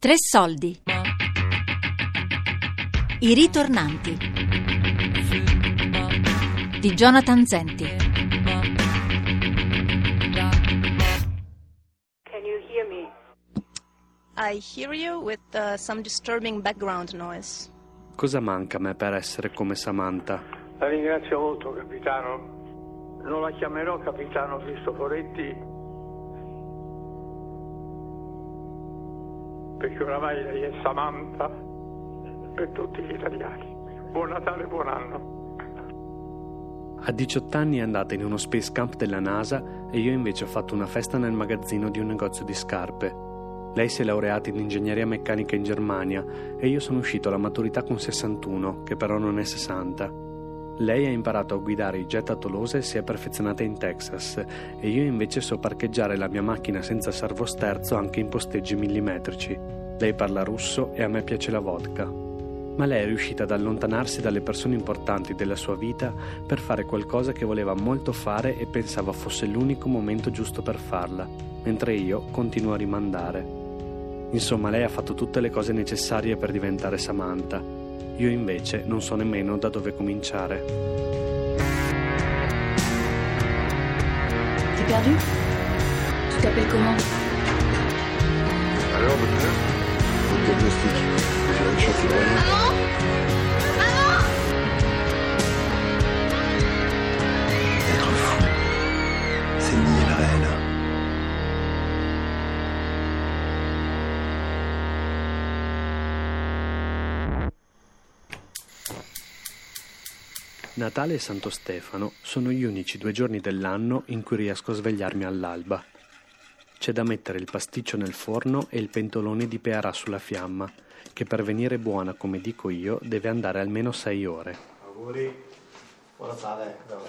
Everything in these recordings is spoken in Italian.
Tre soldi. I ritornanti. Di Jonathan Zenti. Can you hear me? I hear you with uh, some disturbing background noise. Cosa manca a me per essere come Samantha? La ringrazio molto, capitano. Non la chiamerò capitano Cristoforetti perché oramai lei è Samantha per tutti gli italiani. Buon Natale, buon anno. A 18 anni è andata in uno space camp della NASA e io invece ho fatto una festa nel magazzino di un negozio di scarpe. Lei si è laureata in ingegneria meccanica in Germania e io sono uscito alla maturità con 61, che però non è 60. Lei ha imparato a guidare i jet a Tolosa e si è perfezionata in Texas e io invece so parcheggiare la mia macchina senza servosterzo anche in posteggi millimetrici. Lei parla russo e a me piace la vodka. Ma lei è riuscita ad allontanarsi dalle persone importanti della sua vita per fare qualcosa che voleva molto fare e pensava fosse l'unico momento giusto per farla, mentre io continuo a rimandare. Insomma, lei ha fatto tutte le cose necessarie per diventare Samantha. Io invece non so nemmeno da dove cominciare. T'es perdu Tu t'appelles comment Alors, docteur Votre diagnostic. J'ai une chance de Être fou, c'est nier le réel. Natale e Santo Stefano sono gli unici due giorni dell'anno in cui riesco a svegliarmi all'alba. C'è da mettere il pasticcio nel forno e il pentolone di pearà sulla fiamma, che per venire buona, come dico io, deve andare almeno 6 ore. Auguri. Buon Natale. Buon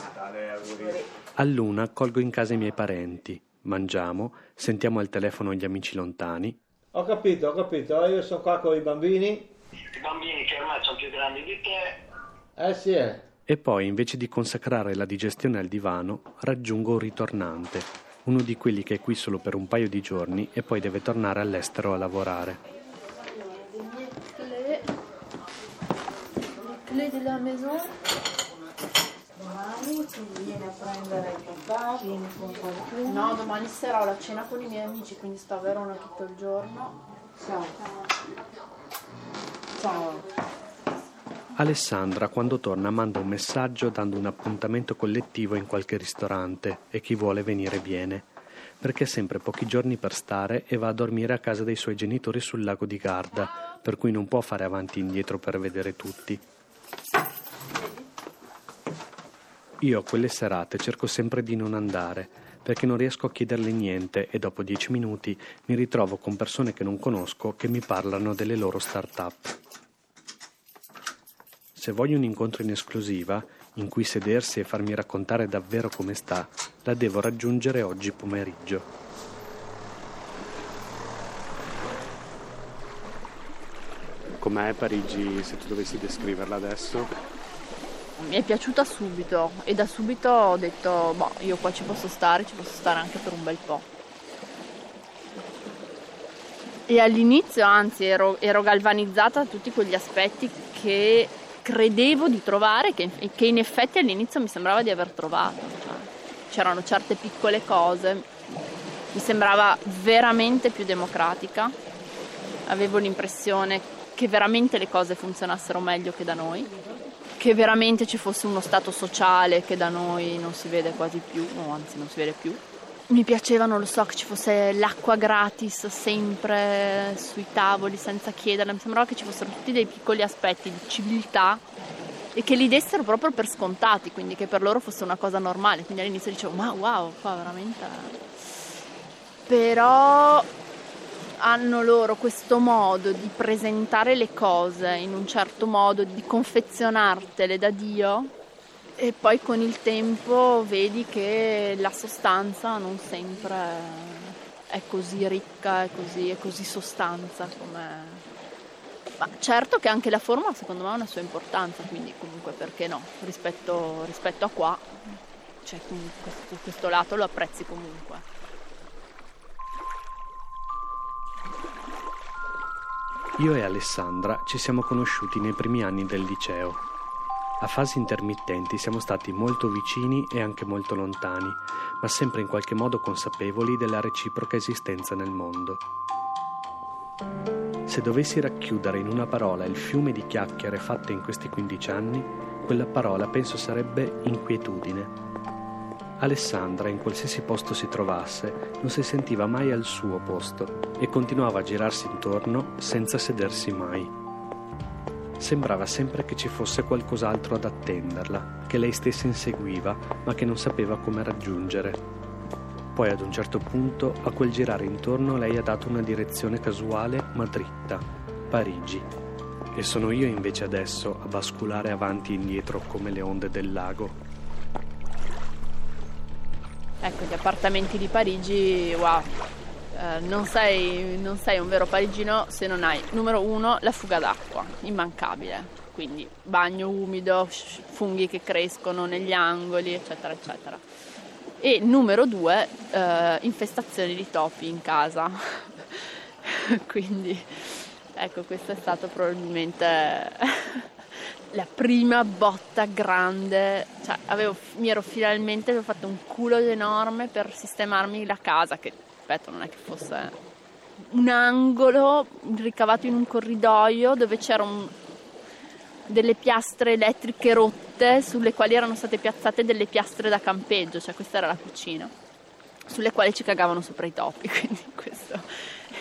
Natale, auguri. A luna colgo in casa i miei parenti, mangiamo, sentiamo al telefono gli amici lontani, Ho capito, ho capito. Io sono qua con i bambini. I bambini che ormai sono più grandi di te, Eh sì, eh. e poi invece di consacrare la digestione al divano, raggiungo un ritornante, uno di quelli che è qui solo per un paio di giorni e poi deve tornare all'estero a lavorare. Clé della maison Domani tu vieni a prendere il papà, vieni con qualcuno. No, domani sera ho la cena con i miei amici, quindi sto a Verona tutto il giorno. Ciao. Ciao. Alessandra, quando torna, manda un messaggio dando un appuntamento collettivo in qualche ristorante e chi vuole venire viene, perché ha sempre pochi giorni per stare e va a dormire a casa dei suoi genitori sul lago di Garda, per cui non può fare avanti e indietro per vedere tutti. Io a quelle serate cerco sempre di non andare, perché non riesco a chiederle niente e dopo dieci minuti mi ritrovo con persone che non conosco che mi parlano delle loro start-up. Se voglio un incontro in esclusiva, in cui sedersi e farmi raccontare davvero come sta, la devo raggiungere oggi pomeriggio. Com'è Parigi se tu dovessi descriverla adesso? Mi è piaciuta subito e da subito ho detto, boh, io qua ci posso stare, ci posso stare anche per un bel po'. E all'inizio, anzi, ero, ero galvanizzata da tutti quegli aspetti che credevo di trovare, che, che in effetti all'inizio mi sembrava di aver trovato. Cioè, c'erano certe piccole cose, mi sembrava veramente più democratica, avevo l'impressione che veramente le cose funzionassero meglio che da noi, che veramente ci fosse uno stato sociale che da noi non si vede quasi più, o anzi non si vede più. Mi piaceva, non lo so, che ci fosse l'acqua gratis sempre sui tavoli senza chiederla, mi sembrava che ci fossero tutti dei piccoli aspetti di civiltà e che li dessero proprio per scontati, quindi che per loro fosse una cosa normale. Quindi all'inizio dicevo, ma wow, qua veramente... Però hanno loro questo modo di presentare le cose in un certo modo, di confezionartele da Dio e poi con il tempo vedi che la sostanza non sempre è così ricca, è così, è così sostanza come... Ma certo che anche la forma secondo me ha una sua importanza, quindi comunque perché no, rispetto, rispetto a qua, cioè questo, questo lato lo apprezzi comunque. Io e Alessandra ci siamo conosciuti nei primi anni del liceo. A fasi intermittenti siamo stati molto vicini e anche molto lontani, ma sempre in qualche modo consapevoli della reciproca esistenza nel mondo. Se dovessi racchiudere in una parola il fiume di chiacchiere fatte in questi 15 anni, quella parola penso sarebbe inquietudine. Alessandra, in qualsiasi posto si trovasse, non si sentiva mai al suo posto e continuava a girarsi intorno senza sedersi mai. Sembrava sempre che ci fosse qualcos'altro ad attenderla, che lei stessa inseguiva, ma che non sapeva come raggiungere. Poi ad un certo punto, a quel girare intorno, lei ha dato una direzione casuale ma dritta, Parigi. E sono io invece adesso a basculare avanti e indietro come le onde del lago. Ecco, gli appartamenti di Parigi, wow, eh, non, sei, non sei un vero parigino se non hai, numero uno, la fuga d'acqua, immancabile. Quindi bagno umido, funghi che crescono negli angoli, eccetera, eccetera. E numero due, eh, infestazioni di topi in casa. Quindi, ecco, questo è stato probabilmente la prima botta grande. Cioè, avevo, mi ero finalmente avevo fatto un culo enorme per sistemarmi la casa, che ripeto, non è che fosse un angolo ricavato in un corridoio dove c'erano delle piastre elettriche rotte sulle quali erano state piazzate delle piastre da campeggio, cioè questa era la cucina, sulle quali ci cagavano sopra i topi, quindi questa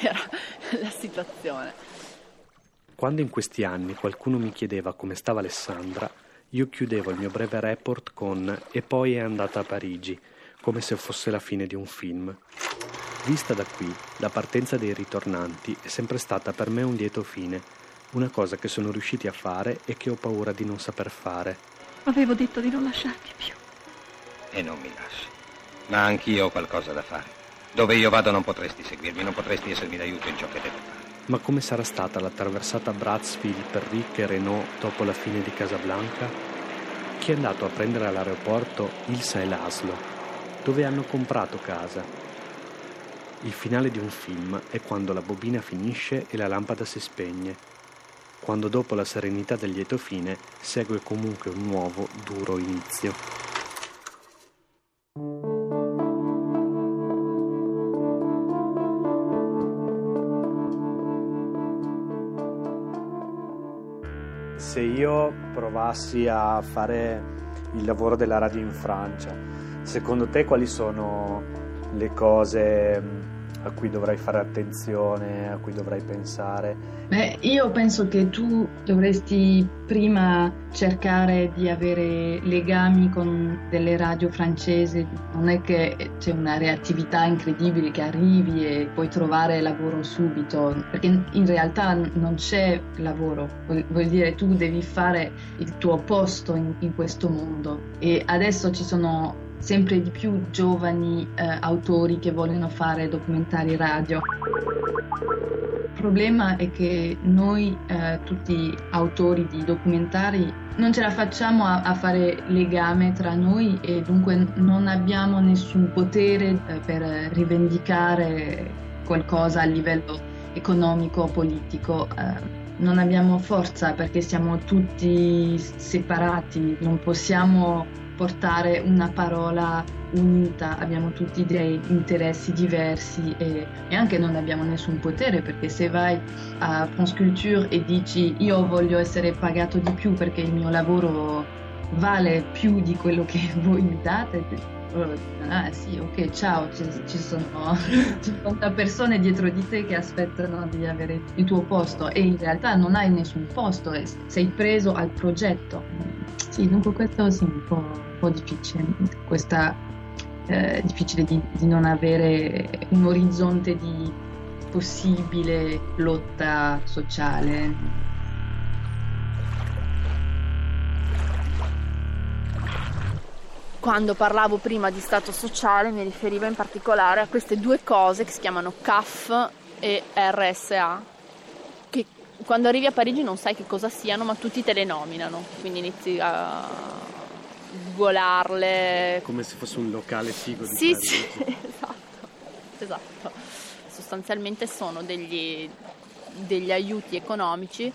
era la situazione. Quando in questi anni qualcuno mi chiedeva come stava Alessandra, io chiudevo il mio breve report con e poi è andata a Parigi, come se fosse la fine di un film. Vista da qui, la partenza dei ritornanti è sempre stata per me un lieto fine, una cosa che sono riusciti a fare e che ho paura di non saper fare. Avevo detto di non lasciarti più. E non mi lasci. Ma anch'io ho qualcosa da fare. Dove io vado non potresti seguirmi, non potresti essermi d'aiuto in ciò che devo fare. Ma come sarà stata la traversata Brazzfield per Rick e Renault dopo la fine di Casablanca? Chi è andato a prendere all'aeroporto Ilsa e Laszlo, dove hanno comprato casa il finale di un film è quando la bobina finisce e la lampada si spegne, quando dopo la serenità del lieto fine segue comunque un nuovo, duro inizio. Se io provassi a fare il lavoro della radio in Francia, secondo te quali sono le cose a cui dovrai fare attenzione, a cui dovrai pensare? Beh, io penso che tu dovresti prima cercare di avere legami con delle radio francesi, non è che c'è una reattività incredibile che arrivi e puoi trovare lavoro subito, perché in realtà non c'è lavoro, vuol dire tu devi fare il tuo posto in, in questo mondo. E adesso ci sono sempre di più giovani eh, autori che vogliono fare documentari radio. Il problema è che noi, eh, tutti autori di documentari, non ce la facciamo a, a, fare legame tra noi e dunque non abbiamo nessun potere eh, per rivendicare qualcosa a livello economico, politico. Eh, non abbiamo forza perché siamo tutti separati, non possiamo portare una parola unita, abbiamo tutti dei interessi diversi e, e, anche non abbiamo nessun potere perché se vai a France Culture e dici io voglio essere pagato di più perché il mio lavoro vale più di quello che voi mi date, ah sì, ok, ciao, ci, ci sono 50 persone dietro di te che aspettano di avere il tuo posto e in realtà non hai nessun posto, sei preso al progetto. Sì, dunque questo sì, un po', un po difficile, questa eh, difficile di, di non avere un orizzonte di possibile lotta sociale quando parlavo prima di stato sociale mi riferivo in particolare a queste due cose che si chiamano CAF e RSA, che quando arrivi a Parigi non sai che cosa siano, ma tutti te le nominano, quindi inizi a volarle. Come se fosse un locale figo di Sì, Parigi. sì, esatto, esatto. Sostanzialmente sono degli, degli aiuti economici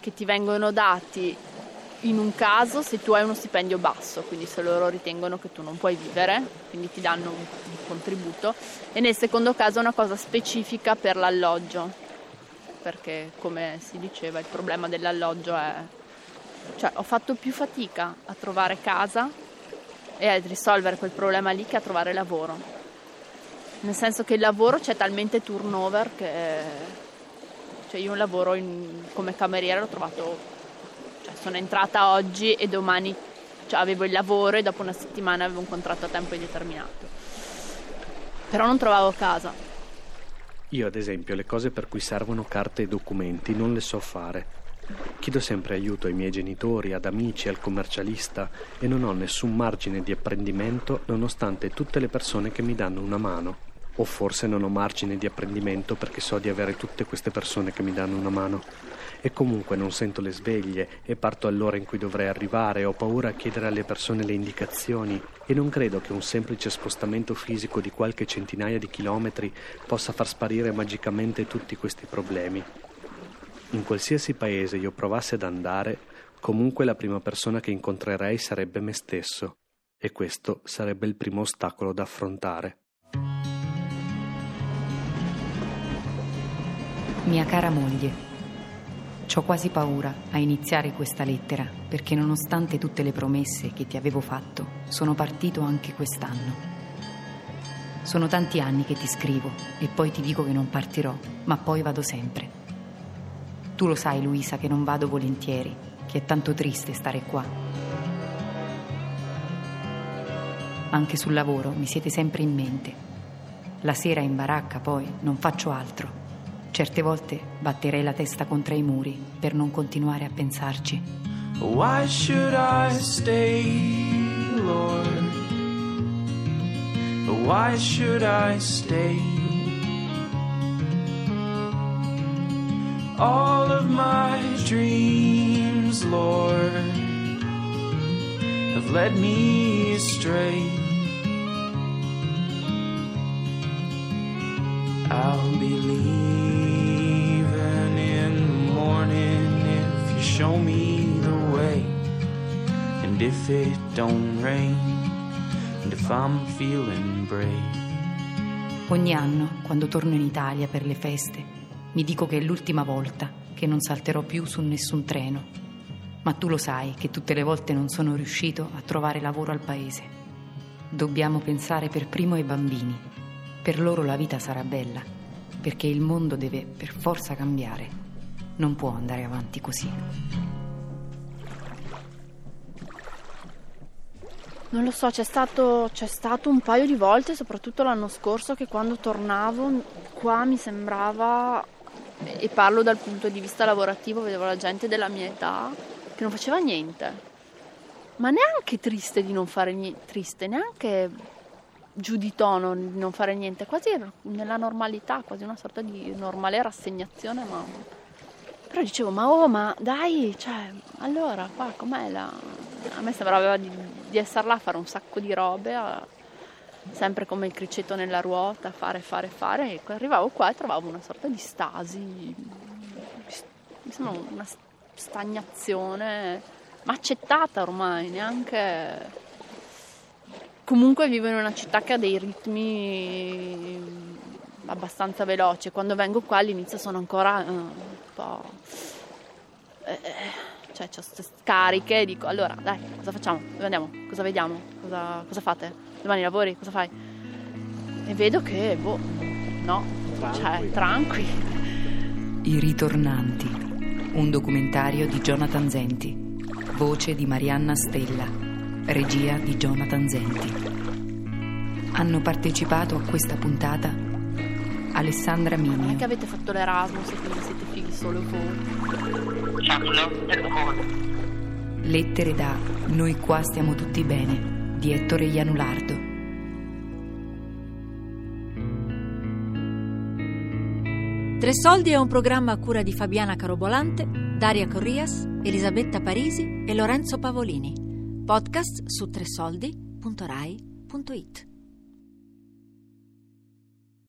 che ti vengono dati in un caso se tu hai uno stipendio basso, quindi se loro ritengono che tu non puoi vivere, quindi ti danno un, un contributo, e nel secondo caso una cosa specifica per l'alloggio, perché come si diceva il problema dell'alloggio è, cioè ho fatto più fatica a trovare casa e a risolvere quel problema lì che a trovare lavoro, nel senso che il lavoro c'è talmente turnover che, cioè io un lavoro in, come cameriera l'ho trovato cioè, sono entrata oggi e domani cioè, avevo il lavoro e dopo una settimana avevo un contratto a tempo indeterminato. Però non trovavo casa. Io, ad esempio, le cose per cui servono carte e documenti non le so fare. Chiedo sempre aiuto ai miei genitori, ad amici, al commercialista e non ho nessun margine di apprendimento nonostante tutte le persone che mi danno una mano. O forse non ho margine di apprendimento perché so di avere tutte queste persone che mi danno una mano e comunque non sento le sveglie e parto all'ora in cui dovrei arrivare, ho paura a chiedere alle persone le indicazioni e non credo che un semplice spostamento fisico di qualche centinaia di chilometri possa far sparire magicamente tutti questi problemi. In qualsiasi paese io provassi ad andare, comunque la prima persona che incontrerei sarebbe me stesso e questo sarebbe il primo ostacolo da affrontare. Mia cara moglie, C'ho quasi paura a iniziare questa lettera perché nonostante tutte le promesse che ti avevo fatto, sono partito anche quest'anno. Sono tanti anni che ti scrivo e poi ti dico che non partirò, ma poi vado sempre. Tu lo sai, Luisa, che non vado volentieri, che è tanto triste stare qua. Anche sul lavoro mi siete sempre in mente. La sera in baracca poi non faccio altro Certe volte batterei la testa contro i muri per non continuare a pensarci. Why should I stay, Lord? Why should I stay? All of my dreams, Lord, have led me astray. I'll believe. Show me the way. And if it don't rain, and if I'm feeling brave. Ogni anno, quando torno in Italia per le feste, mi dico che è l'ultima volta che non salterò più su nessun treno. Ma tu lo sai che tutte le volte non sono riuscito a trovare lavoro al paese. Dobbiamo pensare per primo ai bambini. Per loro la vita sarà bella, perché il mondo deve per forza cambiare non può andare avanti così. Non lo so, c'è stato, c'è stato, un paio di volte, soprattutto l'anno scorso, che quando tornavo qua mi sembrava, e parlo dal punto di vista lavorativo, vedevo la gente della mia età che non faceva niente. Ma neanche triste di non fare niente, triste, neanche giù di tono di non fare niente, quasi nella normalità, quasi una sorta di normale rassegnazione, ma però dicevo, ma oh, ma dai, cioè, allora qua com'è la... A me sembrava di, di essere là a fare un sacco di robe, a... sempre come il criceto nella ruota, fare, fare, fare. E arrivavo qua e trovavo una sorta di stasi, insomma una stagnazione, ma accettata ormai, neanche... Comunque vivo in una città che ha dei ritmi abbastanza veloci. Quando vengo qua all'inizio sono ancora... Uh, po'... Eh, eh, cioè, ho queste scariche e dico, allora, dai, cosa facciamo? Dove andiamo? Cosa vediamo? Cosa, cosa fate? Domani lavori? Cosa fai? E vedo che, boh, no, cioè, tranquilli. I ritornanti, un documentario di Jonathan Zenti, voce di Marianna Stella, regia di Jonathan Zenti. Hanno partecipato a questa puntata Alessandra Mini. Non è che avete fatto l'Erasmus e quindi siete fighi solo voi. Lettere da Noi qua stiamo tutti bene di Ettore Ianulardo. Tre Soldi è un programma a cura di Fabiana Carobolante, Daria Corrias, Elisabetta Parisi e Lorenzo Pavolini. Podcast su tresoldi.rai.it.